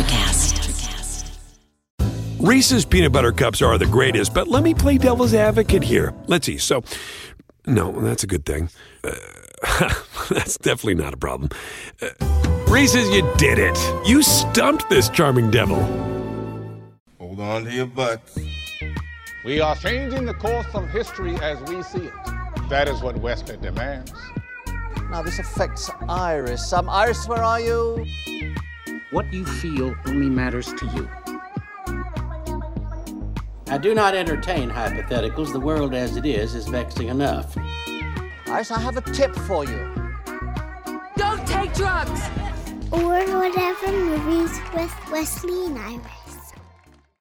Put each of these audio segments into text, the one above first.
Electricast. Reese's peanut butter cups are the greatest, but let me play devil's advocate here. Let's see. So, no, that's a good thing. Uh, that's definitely not a problem. Uh, Reese's, you did it. You stumped this charming devil. Hold on to your butts. We are changing the course of history as we see it. That is what Wesley demands. Now this affects Iris. Um, Iris, where are you? What you feel only matters to you. I do not entertain hypotheticals. The world as it is is vexing enough. Iris, I have a tip for you. Don't take drugs! Or whatever movies with Wesley and Iris.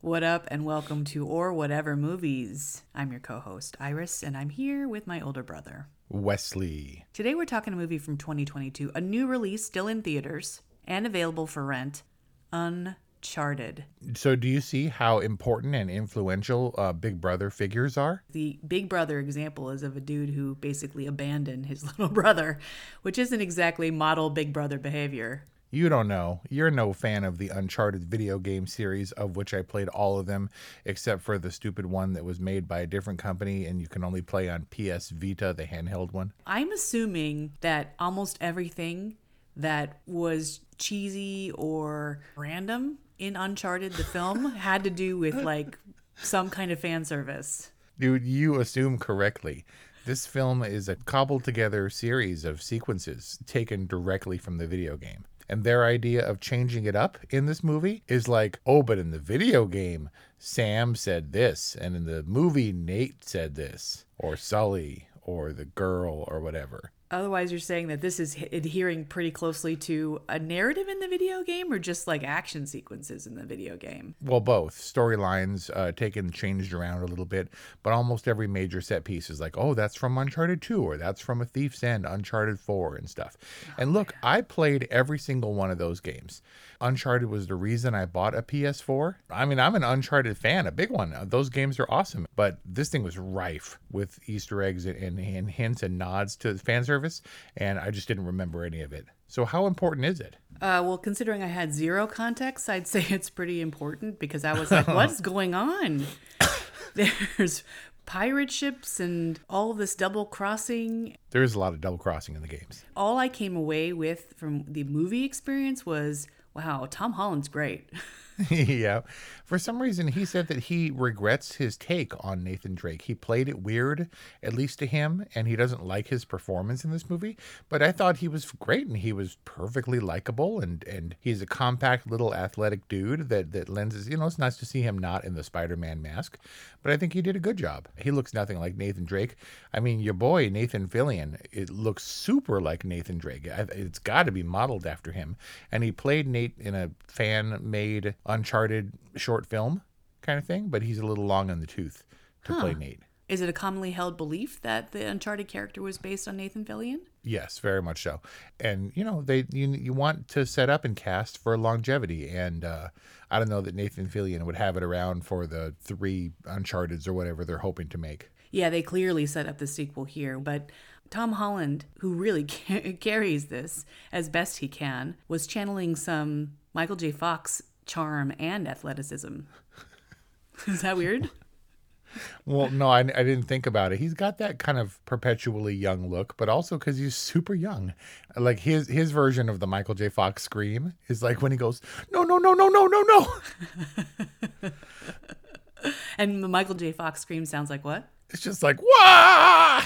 What up, and welcome to Or Whatever Movies. I'm your co host, Iris, and I'm here with my older brother. Wesley. Today we're talking a movie from 2022, a new release still in theaters and available for rent Uncharted. So, do you see how important and influential uh, Big Brother figures are? The Big Brother example is of a dude who basically abandoned his little brother, which isn't exactly model Big Brother behavior. You don't know. You're no fan of the Uncharted video game series, of which I played all of them, except for the stupid one that was made by a different company and you can only play on PS Vita, the handheld one. I'm assuming that almost everything that was cheesy or random in Uncharted, the film, had to do with like some kind of fan service. Dude, you assume correctly. This film is a cobbled together series of sequences taken directly from the video game. And their idea of changing it up in this movie is like, oh, but in the video game, Sam said this, and in the movie, Nate said this, or Sully, or the girl, or whatever. Otherwise, you're saying that this is adhering pretty closely to a narrative in the video game or just like action sequences in the video game? Well, both. Storylines uh, taken, changed around a little bit, but almost every major set piece is like, oh, that's from Uncharted 2, or that's from A Thief's End, Uncharted 4, and stuff. and look, I played every single one of those games. Uncharted was the reason I bought a PS4. I mean, I'm an Uncharted fan, a big one. Those games are awesome, but this thing was rife with Easter eggs and, and, and hints and nods to fan service, and I just didn't remember any of it. So, how important is it? Uh, well, considering I had zero context, I'd say it's pretty important because I was like, what's going on? There's pirate ships and all this double crossing. There is a lot of double crossing in the games. All I came away with from the movie experience was wow, Tom Holland's great. yeah. For some reason, he said that he regrets his take on Nathan Drake. He played it weird, at least to him, and he doesn't like his performance in this movie. But I thought he was great, and he was perfectly likable, and and he's a compact little athletic dude that that lends. You know, it's nice to see him not in the Spider-Man mask, but I think he did a good job. He looks nothing like Nathan Drake. I mean, your boy Nathan Fillion, it looks super like Nathan Drake. It's got to be modeled after him, and he played Nate in a fan-made Uncharted short film kind of thing, but he's a little long in the tooth to Huh. play Nate. Is it a commonly held belief that the Uncharted character was based on Nathan Fillion? Yes, very much so. And you know, they you you want to set up and cast for longevity, and uh, I don't know that Nathan Fillion would have it around for the three Uncharted's or whatever they're hoping to make. Yeah, they clearly set up the sequel here, but Tom Holland, who really ca- carries this as best he can, was channeling some Michael J. Fox charm and athleticism. Is that weird? Well, no, I, I didn't think about it. He's got that kind of perpetually young look, but also because he's super young. Like his his version of the Michael J. Fox scream is like when he goes, "No, no, no, no, no, no, no." And the Michael J. Fox scream sounds like what? It's just like wah.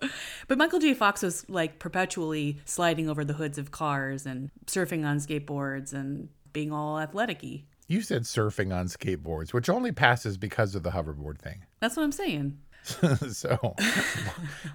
But Michael J. Fox was like perpetually sliding over the hoods of cars and surfing on skateboards and being all athletic y. You said surfing on skateboards, which only passes because of the hoverboard thing. That's what I'm saying. so,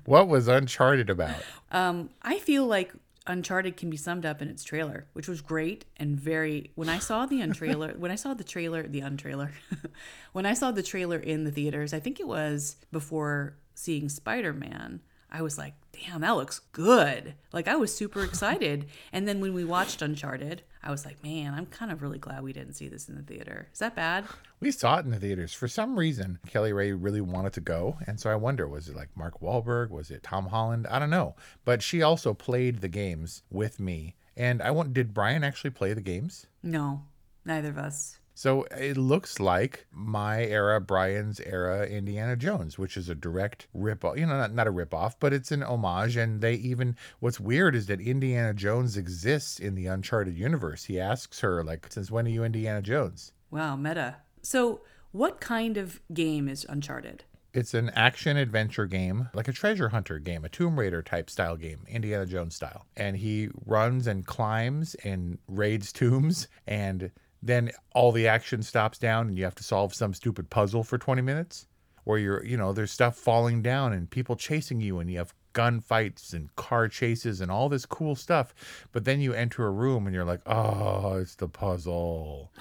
what was Uncharted about? Um, I feel like Uncharted can be summed up in its trailer, which was great and very. When I saw the untrailer, when I saw the trailer, the untrailer, when I saw the trailer in the theaters, I think it was before seeing Spider Man. I was like, damn, that looks good. Like I was super excited. and then when we watched Uncharted, I was like, man, I'm kind of really glad we didn't see this in the theater. Is that bad? We saw it in the theaters. For some reason, Kelly Ray really wanted to go. And so I wonder was it like Mark Wahlberg? Was it Tom Holland? I don't know. But she also played the games with me And I want did Brian actually play the games? No, neither of us. So it looks like my era, Brian's era, Indiana Jones, which is a direct rip off. You know, not, not a rip off, but it's an homage. And they even, what's weird is that Indiana Jones exists in the Uncharted universe. He asks her, like, since when are you Indiana Jones? Wow, meta. So, what kind of game is Uncharted? It's an action adventure game, like a treasure hunter game, a Tomb Raider type style game, Indiana Jones style. And he runs and climbs and raids tombs and then all the action stops down and you have to solve some stupid puzzle for 20 minutes where you're, you know, there's stuff falling down and people chasing you and you have gunfights and car chases and all this cool stuff. But then you enter a room and you're like, oh, it's the puzzle.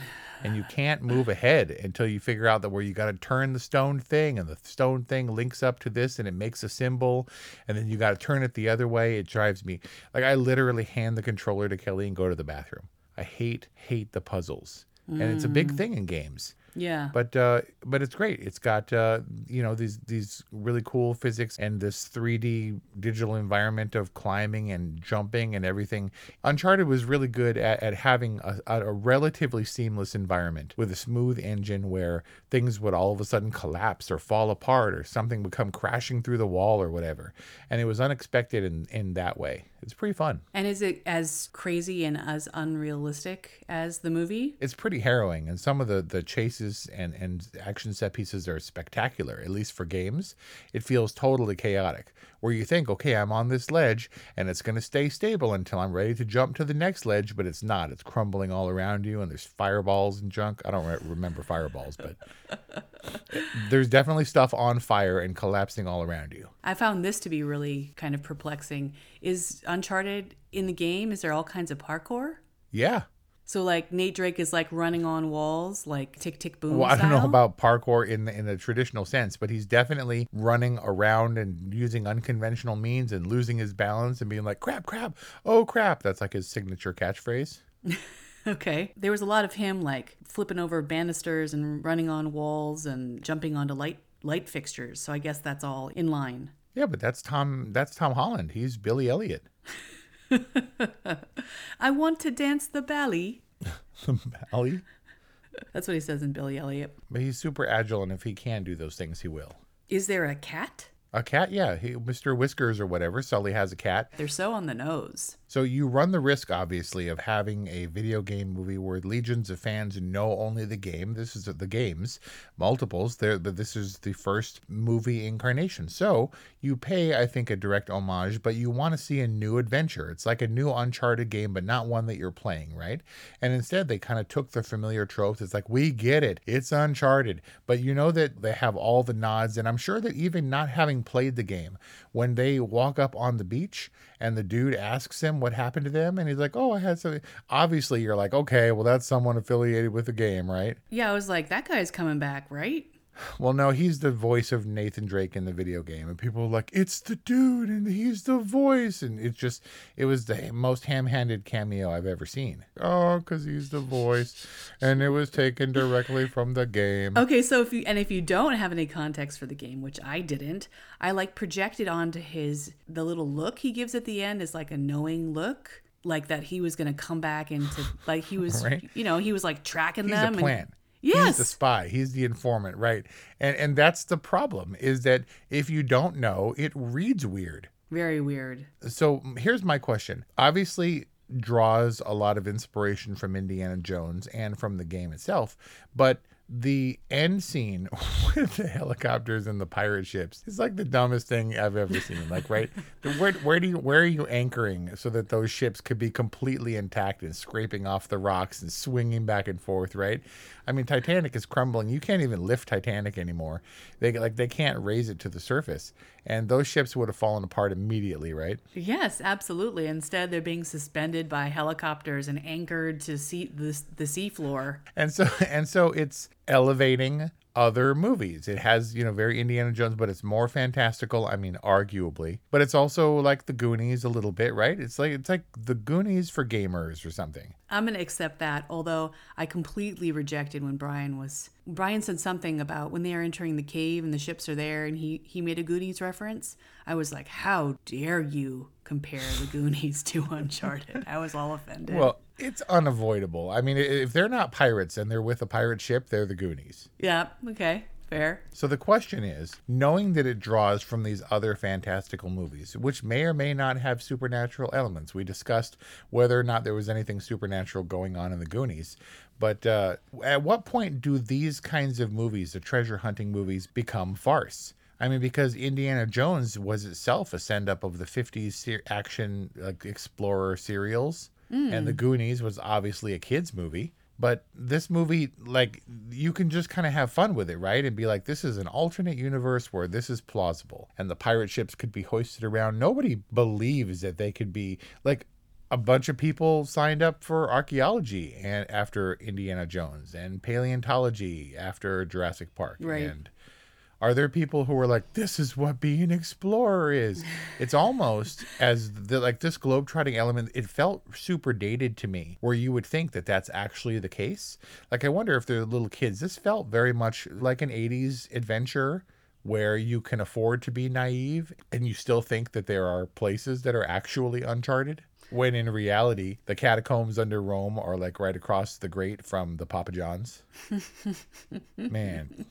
And you can't move ahead until you figure out that where you got to turn the stone thing and the stone thing links up to this and it makes a symbol. And then you got to turn it the other way. It drives me like I literally hand the controller to Kelly and go to the bathroom. I hate hate the puzzles, and it's a big thing in games. Yeah. But uh, but it's great. It's got uh, you know these these really cool physics and this 3D digital environment of climbing and jumping and everything. Uncharted was really good at, at having a, a relatively seamless environment with a smooth engine where things would all of a sudden collapse or fall apart or something would come crashing through the wall or whatever. And it was unexpected in, in that way. It's pretty fun. and is it as crazy and as unrealistic as the movie? it's pretty harrowing and some of the the chases and and action set pieces are spectacular at least for games it feels totally chaotic where you think okay i'm on this ledge and it's going to stay stable until i'm ready to jump to the next ledge but it's not it's crumbling all around you and there's fireballs and junk i don't re- remember fireballs but there's definitely stuff on fire and collapsing all around you I found this to be really kind of perplexing. Is Uncharted in the game? Is there all kinds of parkour? yeah So like Nate Drake is like running on walls, like tick tick boom. Well, I don't know about parkour in the, in a traditional sense, but he's definitely running around and using unconventional means and losing his balance and being like crap, crap, oh crap. That's like his signature catchphrase. Okay. There was a lot of him like flipping over banisters and running on walls and jumping onto light light fixtures. So I guess that's all in line. Yeah, but that's Tom. That's Tom Holland. He's Billy Elliot. I want to dance the ballet. Ellie. That's what he says in Billy Elliot. But he's super agile, and if he can do those things, he will. Is there a cat? A cat, yeah. He, Mr. Whiskers or whatever. Sully has a cat. They're so on the nose. So you run the risk, obviously, of having a video game movie where legions of fans know only the game. This is the games, multiples. There, but this is the first movie incarnation. So you pay, I think, a direct homage, but you want to see a new adventure. It's like a new Uncharted game, but not one that you're playing, right? And instead, they kind of took the familiar tropes. It's like we get it, it's Uncharted, but you know that they have all the nods, and I'm sure that even not having played the game, when they walk up on the beach and the dude asks him what happened to them, and he's like, "Oh, I had something." Obviously, you're like, "Okay, well, that's someone affiliated with the game, right?" Yeah, I was like, that guy's coming back, right? Well, no, he's the voice of Nathan Drake in the video game, and people are like, "It's the dude, and he's the voice," and it's just, it was the most ham-handed cameo I've ever seen. Oh, because he's the voice, and it was taken directly from the game. Okay, so if you and if you don't have any context for the game, which I didn't, I like projected onto his the little look he gives at the end is like a knowing look, like that he was gonna come back into like he was, Right. you know, he was like tracking He's them. the and- plan. Yes, He's the spy. He's the informant, right? And and that's the problem is that if you don't know, it reads weird. very weird. So here's my question. Obviously draws a lot of inspiration from Indiana Jones and from the game itself, but the end scene with the helicopters and the pirate ships is like the dumbest thing I've ever seen. Like, right? Where, where do you where are you anchoring so that those ships could be completely intact and scraping off the rocks and swinging back and forth? Right? I mean, Titanic is crumbling. You can't even lift Titanic anymore. They like they can't raise it to the surface, and those ships would have fallen apart immediately. Right? Yes, absolutely. Instead, they're being suspended by helicopters and anchored to sea the the seafloor. and so and so it's elevating other movies. It has, you know, very Indiana Jones, but it's more fantastical. I mean, arguably, but it's also like the Goonies a little bit, right? It's like it's like the Goonies for gamers or something. I'm going to accept that, although I completely rejected when Brian was. Brian said something about when they are entering the cave and the ships are there, and he, he made a Goonies reference. I was like, how dare you compare the Goonies to Uncharted? I was all offended. Well, it's unavoidable. I mean, if they're not pirates and they're with a pirate ship, they're the Goonies. yeah, okay, fair. So the question is, knowing that it draws from these other fantastical movies, which may or may not have supernatural elements, we discussed whether or not there was anything supernatural going on in the Goonies. But uh, at what point do these kinds of movies, the treasure hunting movies, become farce? I mean, because Indiana Jones was itself a send up of the 50s ser- action like explorer serials, and the mm. Goonies was obviously a kids' movie. But this movie, like, you can just kind of have fun with it, right? And be like, this is an alternate universe where this is plausible. And the pirate ships could be hoisted around. Nobody believes that they could be, like, a bunch of people signed up for archaeology and after Indiana Jones and paleontology after Jurassic Park. Right. And are there people who are like, this is what being an explorer is? It's almost as the, like this globetrotting element, it felt super dated to me, where you would think that that's actually the case. Like, I wonder if they're little kids. This felt very much like an 80s adventure where you can afford to be naive and you still think that there are places that are actually uncharted. When in reality, the catacombs under Rome are like right across the grate from the Papa John's. Man,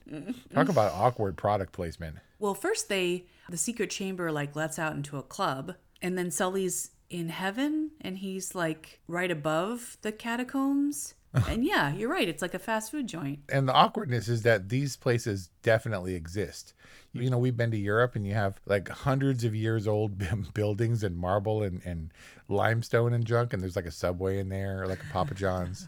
talk about awkward product placement. Well, first they the secret chamber like lets out into a club, and then Sully's in heaven, and he's like right above the catacombs. and yeah, you're right. It's like a fast food joint. and the awkwardness is that these places definitely exist. You know, we've been to Europe and you have like hundreds of years old buildings and marble and, and limestone and junk, and there's like a subway in there, or like a Papa John's.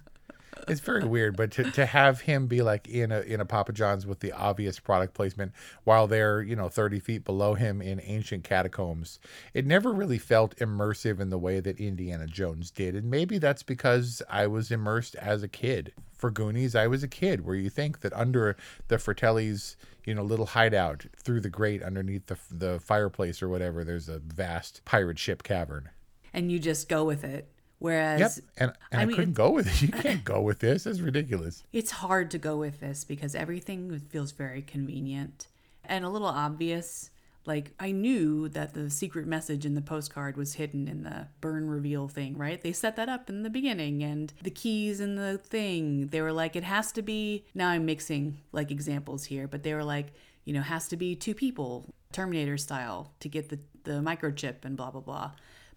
It's very weird, but to, to have him be like in a in a Papa John's with the obvious product placement while they're you know thirty feet below him in ancient catacombs, it never really felt immersive in the way that Indiana Jones did, and maybe that's because I was immersed as a kid. For Goonies, I was a kid, where you think that under the Fratelli's you know little hideout through the grate underneath the the fireplace or whatever, there's a vast pirate ship cavern. And you just go with it. Whereas Yep, and, and I, I mean, couldn't go with it. You can't go with this. It's ridiculous. it's hard to go with this because everything feels very convenient and a little obvious. Like I knew that the secret message in the postcard was hidden in the burn reveal thing, right? They set that up in the beginning and the keys in the thing. They were like it has to be now I'm mixing like examples here, but they were like, you know, has to be two people, Terminator style to get the the microchip and blah blah blah.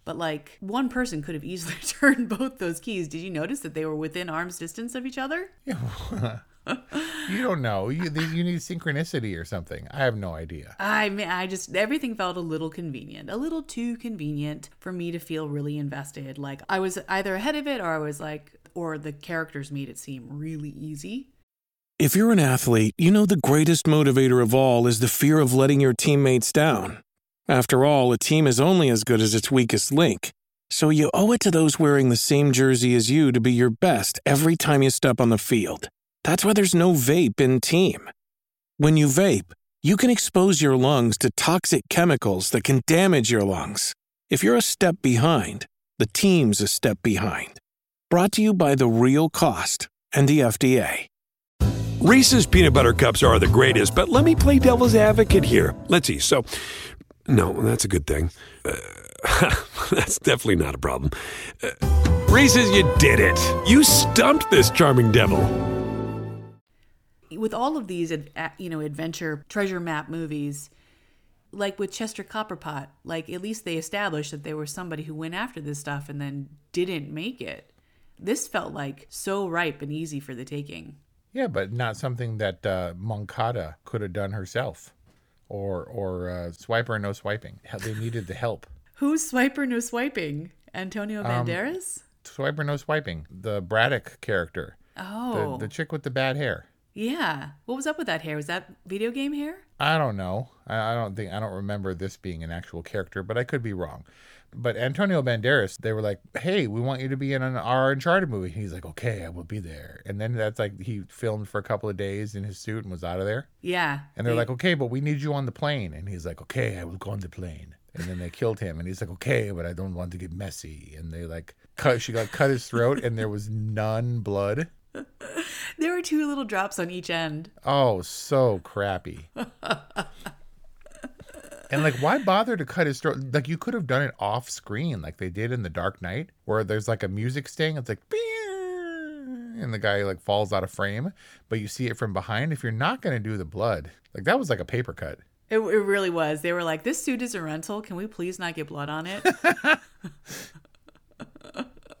But like one person could have easily turned both those keys. Did you notice that they were within arm's distance of each other? You don't know. You you need synchronicity or something. I have no idea. I mean, I just everything felt a little convenient, a little too convenient for me to feel really invested. Like I was either ahead of it, or I was like, or the characters made it seem really easy. If you're an athlete, you know the greatest motivator of all is the fear of letting your teammates down. After all, a team is only as good as its weakest link. So you owe it to those wearing the same jersey as you to be your best every time you step on the field. That's why there's no vape in team. When you vape, you can expose your lungs to toxic chemicals that can damage your lungs. If you're a step behind, the team's a step behind. Brought to you by The Real Cost and the FDA. Reese's peanut butter cups are the greatest, but let me play devil's advocate here. Let's see. So, no, that's a good thing. Uh, that's definitely not a problem. Uh, Reese's, you did it. You stumped this charming devil. With all of these, you know, adventure treasure map movies, like with Chester Copperpot, like at least they established that there was somebody who went after this stuff and then didn't make it. This felt like so ripe and easy for the taking. Yeah, but not something that uh, Moncada could have done herself, or or uh, swiper no swiping. They needed the help. Who's swiper no swiping? Antonio Um, Banderas? Swiper no swiping. The Braddock character. oh, The the chick with the bad hair. yeah. What was up with that hair? Was that video game hair? I don't know. I, I don't think I don't remember this being an actual character, but I could be wrong. But Antonio Banderas, they were like, "Hey, we want you to be in an our Uncharted movie." And he's like, "Okay, I will be there." And then that's like he filmed for a couple of days in his suit and was out of there. Yeah. And they're they- like, "Okay, but we need you on the plane." And he's like, "Okay, I will go on the plane." And then they killed him, and he's like, "Okay, but I don't want to get messy." And they like cut. She got cut his throat, and there was none blood. there were two little drops on each end. Oh, so crappy. and like, why bother to cut his throat? Like, you could have done it off screen, like they did in The Dark Knight, where there's like a music sting. It's like, and the guy like falls out of frame, but you see it from behind. If you're not going to do the blood, like that was like a paper cut. It, it really was. They were like, "This suit is a rental. Can we please not get blood on it?"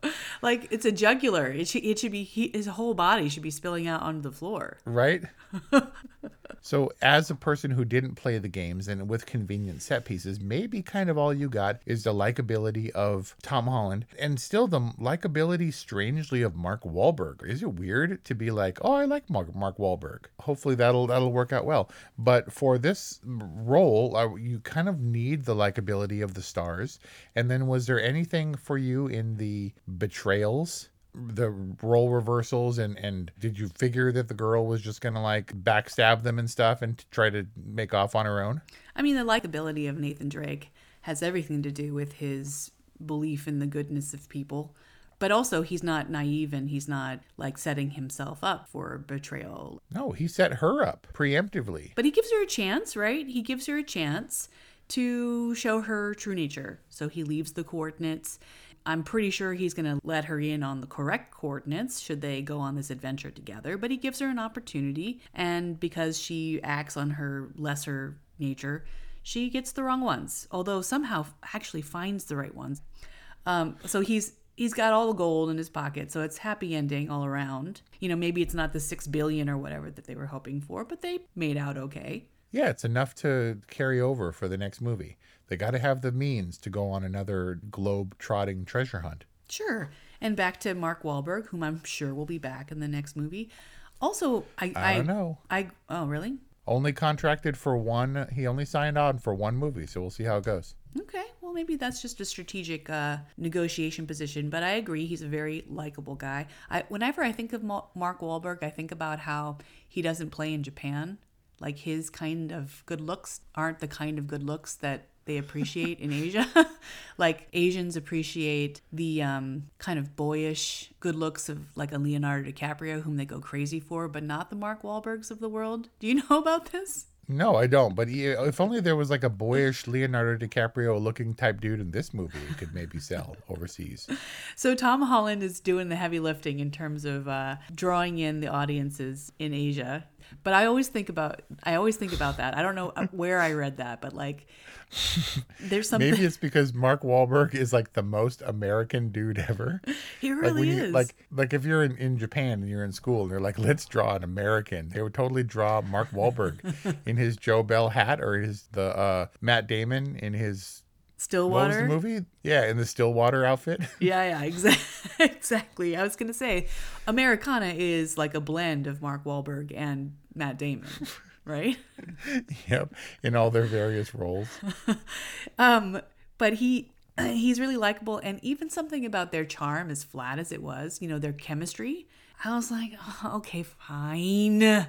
like it's a jugular. It should it should be he, his whole body should be spilling out onto the floor. Right? so, as a person who didn't play the games and with convenient set pieces, maybe kind of all you got is the likability of Tom Holland and still the likability, strangely, of Mark Wahlberg. Is it weird to be like, oh, I like Mark, Mark Wahlberg? Hopefully, that'll that'll work out well. But for this role, uh, you kind of need the likability of the stars. And then, was there anything for you in the betrayals? The role reversals and and did you figure that the girl was just gonna like backstab them and stuff and try to make off on her own I mean, the likability of Nathan Drake has everything to do with his belief in the goodness of people. But also, he's not naive and he's not like setting himself up for betrayal. no he set her up preemptively But he gives her a chance, right? He gives her a chance to show her true nature. So he leaves the coordinates. I'm pretty sure he's going to let her in on the correct coordinates should they go on this adventure together, but he gives her an opportunity. And because she acts on her lesser nature, she gets the wrong ones, although somehow actually finds the right ones. Um, so he's he's got all the gold in his pocket, so it's happy ending all around. You know, maybe it's not the six billion or whatever that they were hoping for, but they made out okay. yeah it's enough to carry over for the next movie they got to have the means to go on another globe trotting treasure hunt Sure. And back to Mark Wahlberg, whom I'm sure will be back in the next movie. Also, I I don't know. I oh really? only contracted for one he only signed on for one movie so we'll see how it goes Okay. Well, maybe that's just a strategic uh, negotiation position. But I agree, he's a very likable guy. I, whenever I think of Ma- Mark Wahlberg, I think about how he doesn't play in Japan. Like his kind of good looks aren't the kind of good looks that they appreciate in Asia. like Asians appreciate the um, kind of boyish good looks of like a Leonardo DiCaprio, whom they go crazy for, but not the Mark Wahlbergs of the world. Do you know about this? no i don't but if only there was like a boyish leonardo dicaprio looking type dude in this movie it could maybe sell overseas So Tom Holland is doing the heavy lifting in terms of uh, drawing in the audiences in Asia. But I always think about I always think about that. I don't know uh, where I read that, but like there's something Maybe it's because Mark Wahlberg is like the most American dude ever. he Like really when you is. like like if you're in, in Japan and you're in school and they're like, let's draw an American, they would totally draw Mark Wahlberg in his Joe Bell hat or his the uh Matt Damon in his what was Stillwater. the movie? Yeah, in the Stillwater outfit. Yeah, yeah, exactly. exactly. I was gonna say, Americana is like a blend of Mark Wahlberg and Matt Damon, right? yep, in all their various roles. Um, but he he's really likable, and even something about their charm, as flat as it was, you know, their chemistry. I was like, oh, okay, fine.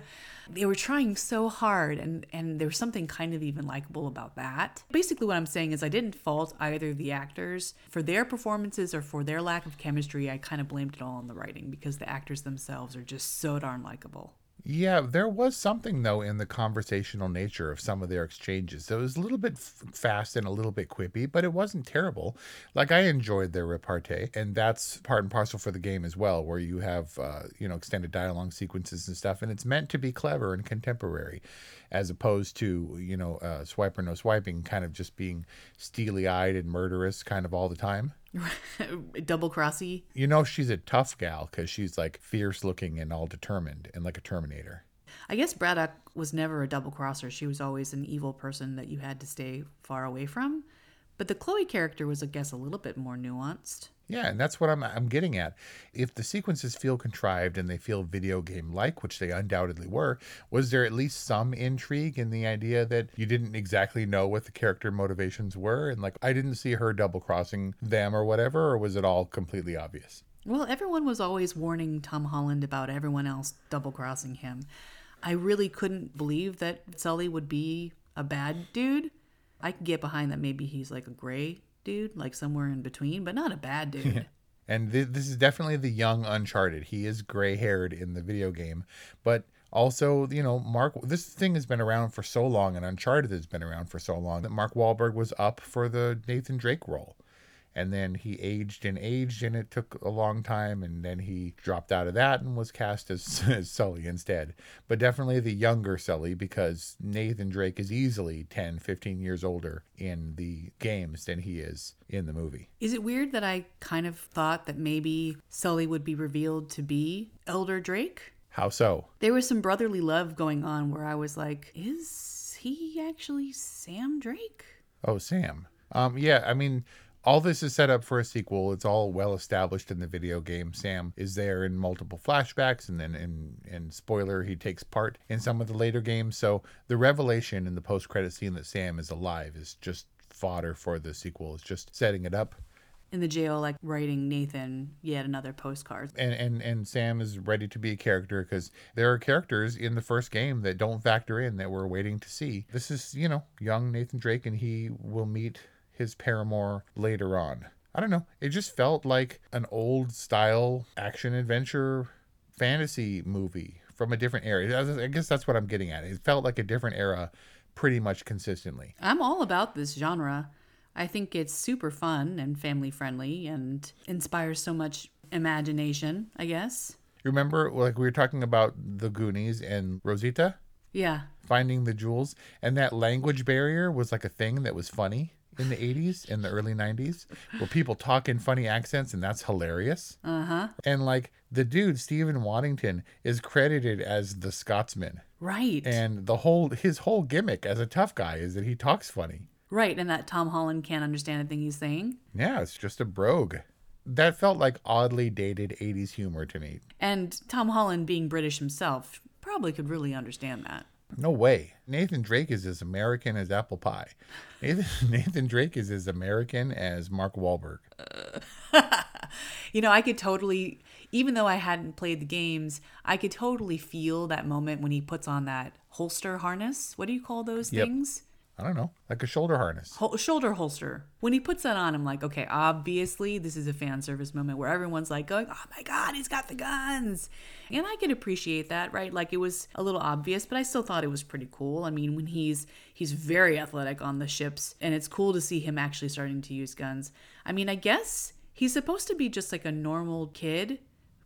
They were trying so hard, and and there was something kind of even likable about that. Basically, what I'm saying is, I didn't fault either of the actors for their performances or for their lack of chemistry. I kind of blamed it all on the writing because the actors themselves are just so darn likable. Yeah, there was something though in the conversational nature of some of their exchanges. So It was a little bit f- fast and a little bit quippy, but it wasn't terrible. Like I enjoyed their repartee, and that's part and parcel for the game as well, where you have uh, you know extended dialogue sequences and stuff, and it's meant to be clever and contemporary, as opposed to you know uh, swipe or no swiping, kind of just being steely eyed and murderous kind of all the time. Double crossy. You know she's a tough gal because she's like fierce looking and all determined and like a Terminator. I guess Braddock was never a double crosser. She was always an evil person that you had to stay far away from. But the Chloe character was, I guess, a little bit more nuanced. Yeah, and that's what I'm I'm getting at. If the sequences feel contrived and they feel video game like, which they undoubtedly were, was there at least some intrigue in the idea that you didn't exactly know what the character motivations were and like I didn't see her double crossing them or whatever or was it all completely obvious? Well, everyone was always warning Tom Holland about everyone else double crossing him. I really couldn't believe that Sully would be a bad dude. I could get behind that maybe he's like a gray dude, like somewhere in between, but not a bad dude. And th- this is definitely the young Uncharted. He is gray haired in the video game, but also, you know, Mark, this thing has been around for so long, and Uncharted has been around for so long that Mark Wahlberg was up for the Nathan Drake role. And then he aged and aged, and it took a long time. And then he dropped out of that and was cast as, as Sully instead. But definitely the younger Sully, because Nathan Drake is easily 10, 15 years older in the games than he is in the movie. Is it weird that I kind of thought that maybe Sully would be revealed to be Elder Drake? How so? There was some brotherly love going on where I was like, is he actually Sam Drake? Oh, Sam. Um, yeah, I mean, all this is set up for a sequel. It's all well established in the video game. Sam is there in multiple flashbacks, and then in in spoiler, he takes part in some of the later games. So the revelation in the post credit scene that Sam is alive is just fodder for the sequel. It's just setting it up. In the jail, like writing Nathan yet another postcard. And and and Sam is ready to be a character because there are characters in the first game that don't factor in that we're waiting to see. This is you know young Nathan Drake, and he will meet his paramour later on. I don't know. It just felt like an old style action adventure fantasy movie from a different era. I guess that's what I'm getting at. It felt like a different era pretty much consistently. I'm all about this genre. I think it's super fun and family friendly and inspires so much imagination, I guess. Remember, like we were talking about the Goonies and Rosita? Yeah. Finding the jewels. And that language barrier was like a thing that was funny in the 80s and the early 90s where people talk in funny accents and that's hilarious. Uh-huh. And like the dude Steven Waddington is credited as the Scotsman. Right. And the whole his whole gimmick as a tough guy is that he talks funny. Right, and that Tom Holland can't understand a thing he's saying. Yeah, it's just a brogue. That felt like oddly dated 80s humor to me. And Tom Holland being British himself probably could really understand that. No way. Nathan Drake is as American as apple pie. Nathan, Nathan Drake is as American as Mark Wahlberg. Uh, you know, I could totally, even though I hadn't played the games, I could totally feel that moment when he puts on that holster harness. What do you call those Yep. things? I don't know, like a shoulder harness. Hol- shoulder holster. When he puts that on, I'm like, okay, obviously this is a fan service moment where everyone's like going, oh my God, he's got the guns. And I can appreciate that, right? Like it was a little obvious, but I still thought it was pretty cool. I mean, when he's he's very athletic on the ships, and it's cool to see him actually starting to use guns. I mean, I guess he's supposed to be just like a normal kid,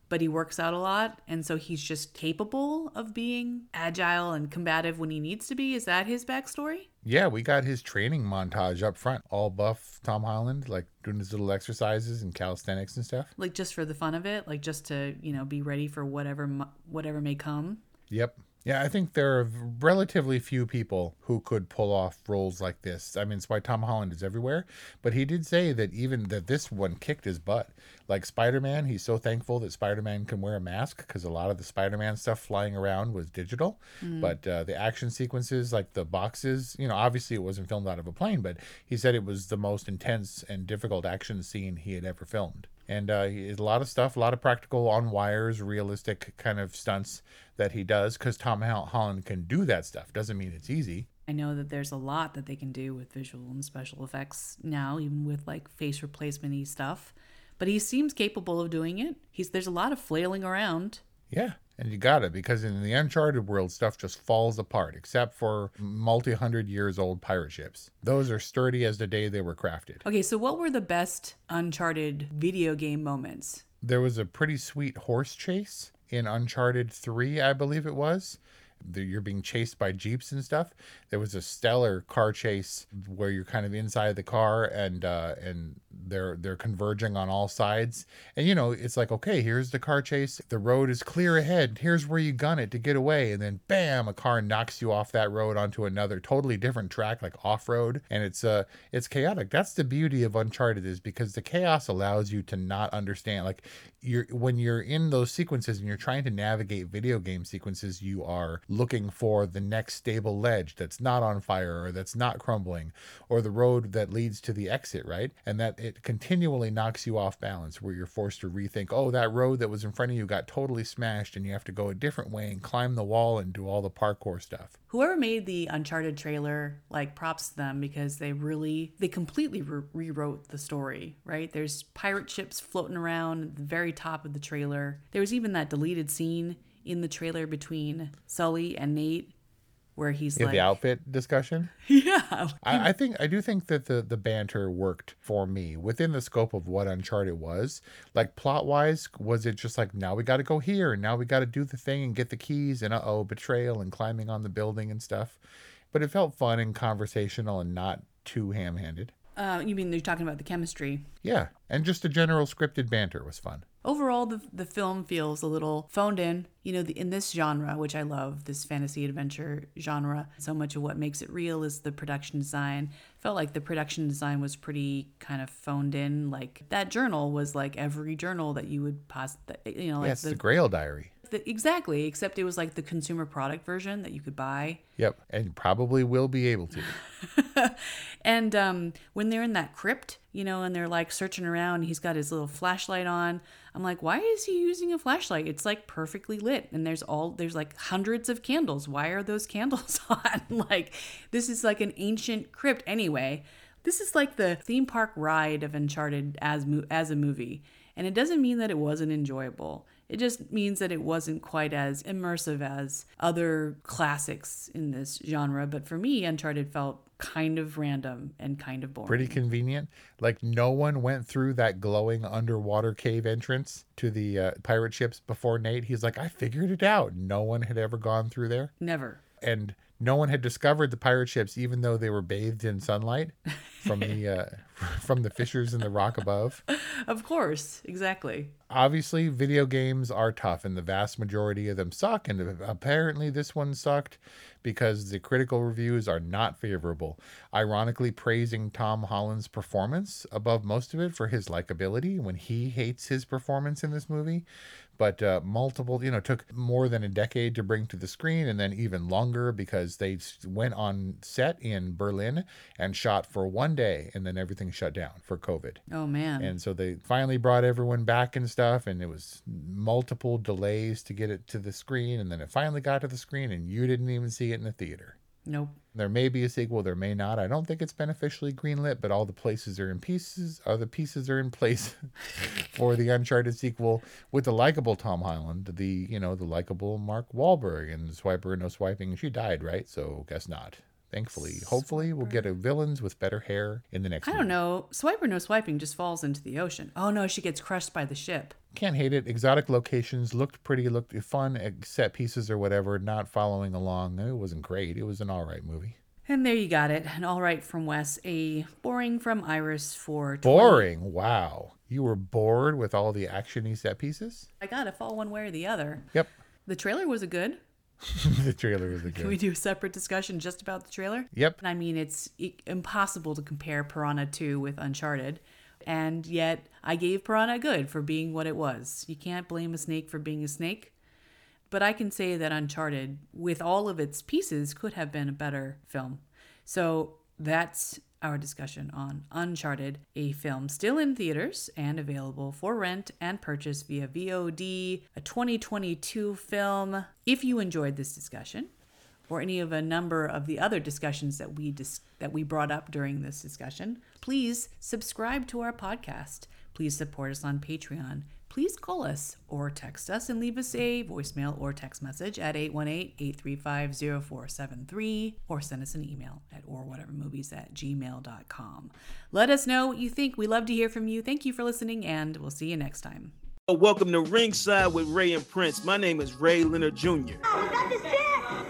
but he works out a lot, and so he's just capable of being agile and combative when he needs to be. Is that his backstory? Yeah, we got his training montage up front. All buff Tom Holland, like doing his little exercises and calisthenics and stuff. like just for the fun of it like just to you know be ready for whatever whatever may come Yep. Yeah, I think there are relatively few people who could pull off roles like this. I mean, it's why Tom Holland is everywhere. But he did say that even that this one kicked his butt. Like Spider Man, he's so thankful that Spider Man can wear a mask because a lot of the Spider Man stuff flying around was digital. Mm. But uh, the action sequences, like the boxes, you know, obviously it wasn't filmed out of a plane, but he said it was the most intense and difficult action scene he had ever filmed. And uh, he- a lot of stuff, a lot of practical on wires, realistic kind of stunts that he does because Tom Holland can do that stuff. Doesn't mean it's easy. i know that there's a lot that they can do with visual and special effects now even with like face replacement y stuff but he seems capable of doing it he's there's a lot of flailing around Yeah, and you got it because in the Uncharted world, stuff just falls apart except for multi hundred years old pirate ships. Those are sturdy as the day they were crafted. okay so what were the best uncharted video game moments There was a pretty sweet horse chase in Uncharted 3, I believe it was. The, you're being chased by jeeps and stuff. There was a stellar car chase where you're kind of inside the car and uh, and they're they're converging on all sides. And you know, it's like okay, here's the car chase. The road is clear ahead. Here's where you gun it to get away, and then bam, a car knocks you off that road onto another totally different track, like off road, and it's uh it's chaotic. That's the beauty of Uncharted is because the chaos allows you to not understand. Like you're when you're in those sequences and you're trying to navigate video game sequences, you are looking for the next stable ledge that's not on fire or that's not crumbling, or the road that leads to the exit, right? And that it continually knocks you off balance where you're forced to rethink, oh, that road that was in front of you got totally smashed and you have to go a different way and climb the wall and do all the parkour stuff. Whoever made the Uncharted trailer, like props to them because they really, they completely re- rewrote the story, right? There's pirate ships floating around at the very top of the trailer. There was even that deleted scene in the trailer between Sully and Nate where he's Yeah, like, the outfit discussion. yeah, I, I think I do think that the the banter worked for me within the scope of what Uncharted was. Like plot wise, was it just like now we got to go here and now we got to do the thing and get the keys and uh oh betrayal and climbing on the building and stuff. But it felt fun and conversational and not too ham handed. Uh, you mean you're talking about the chemistry? Yeah, and just the general scripted banter was fun. Overall, the the film feels a little phoned in. You know, the, in this genre, which I love, this fantasy adventure genre. So much of what makes it real is the production design. Felt like the production design was pretty kind of phoned in. Like that journal was like every journal that you would pass. You know, like yeah, it's the, Grail Diary. The- exactly. Except it was like the consumer product version that you could buy. Yep, and probably will be able to. And um, when they're in that crypt, you know, and they're like searching around, he's got his little flashlight on. I'm like, why is he using a flashlight? It's like perfectly lit, and there's all there's like hundreds of candles. Why are those candles on? like, this is like an ancient crypt anyway. This is like the theme park ride of Uncharted as mo- as a movie, and it doesn't mean that it wasn't enjoyable. It just means that it wasn't quite as immersive as other classics in this genre. But for me, Uncharted felt kind of random and kind of boring. Pretty convenient. Like no one went through that glowing underwater cave entrance to the uh, pirate ships before Nate. He's like, I figured it out. No one had ever gone through there, Never. and no one had discovered the pirate ships, even though they were bathed in sunlight from the uh, from the fissures in the rock above. Of course, exactly. obviously video games are tough and the vast majority of them suck and apparently this one sucked because the critical reviews are not favorable ironically praising tom holland's performance above most of it for his likability when he hates his performance in this movie but uh, multiple you know took more than a decade to bring to the screen and then even longer because they went on set in berlin and shot for one day and then everything shut down for covid Oh man. and so they finally brought everyone back and stuff, and it was multiple delays to get it to the screen, and then it finally got to the screen, and you didn't even see it in the theater. Nope. There may be a sequel, there may not. I don't think it's been officially greenlit, but all the places are in pieces. All the pieces are in place for the Uncharted sequel with the likable Tom Holland, the you know the likable Mark Wahlberg, and Swiper no swiping. She died, right? So guess not. Thankfully, hopefully, we'll get a villains with better hair in the next. I don't know. Swipe or no swiping just falls into the ocean. Oh no, she gets crushed by the ship. Can't hate it. Exotic locations looked pretty, looked fun. Set pieces or whatever. Not following along. It wasn't great. It was an all right movie. And there you got it. An all right from Wes, a boring from Iris for 20 Boring. Wow. You were bored with all the actiony set pieces. I gotta fall one way or the other. Yep. The trailer was a good. the trailer is a Can we do a separate discussion just about the trailer? Yep. I mean, it's impossible to compare Piranha 2 with Uncharted. And yet, I gave Piranha good for being what it was. You can't blame a snake for being a snake. But I can say that Uncharted, with all of its pieces, could have been a better film. So that's our discussion on Uncharted, a film still in theaters and available for rent and purchase via VOD, a 2022 film. If you enjoyed this discussion, or any of a number of the other discussions that we dis- that we brought up during this discussion, please subscribe to our podcast. Please support us on Patreon. Please call us or text us and leave us a voicemail or text message at 818-835-0473 or send us an email at or whatever movies at gmail.com. Let us know what you think. We love to hear from you. Thank you for listening and we'll see you next time. Uh, welcome to Ringside with Ray and Prince. My name is Ray Leonard Jr. Oh, is that the set?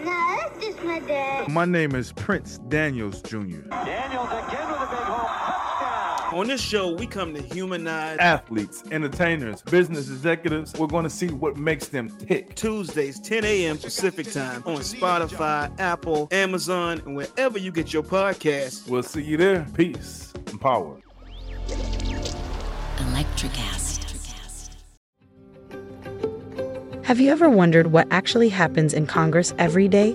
No, my dad. My name is Prince Daniels Jr. Daniels again with a big home touchdown. On this show, we come to humanize athletes, entertainers, business executives. We're going to see what makes them tick. Tuesdays, 10 a.m. Pacific time on Spotify, Apple, Amazon, and wherever you get your podcasts. We'll see you there. Peace and power. Electricast. Have you ever wondered what actually happens in Congress every day?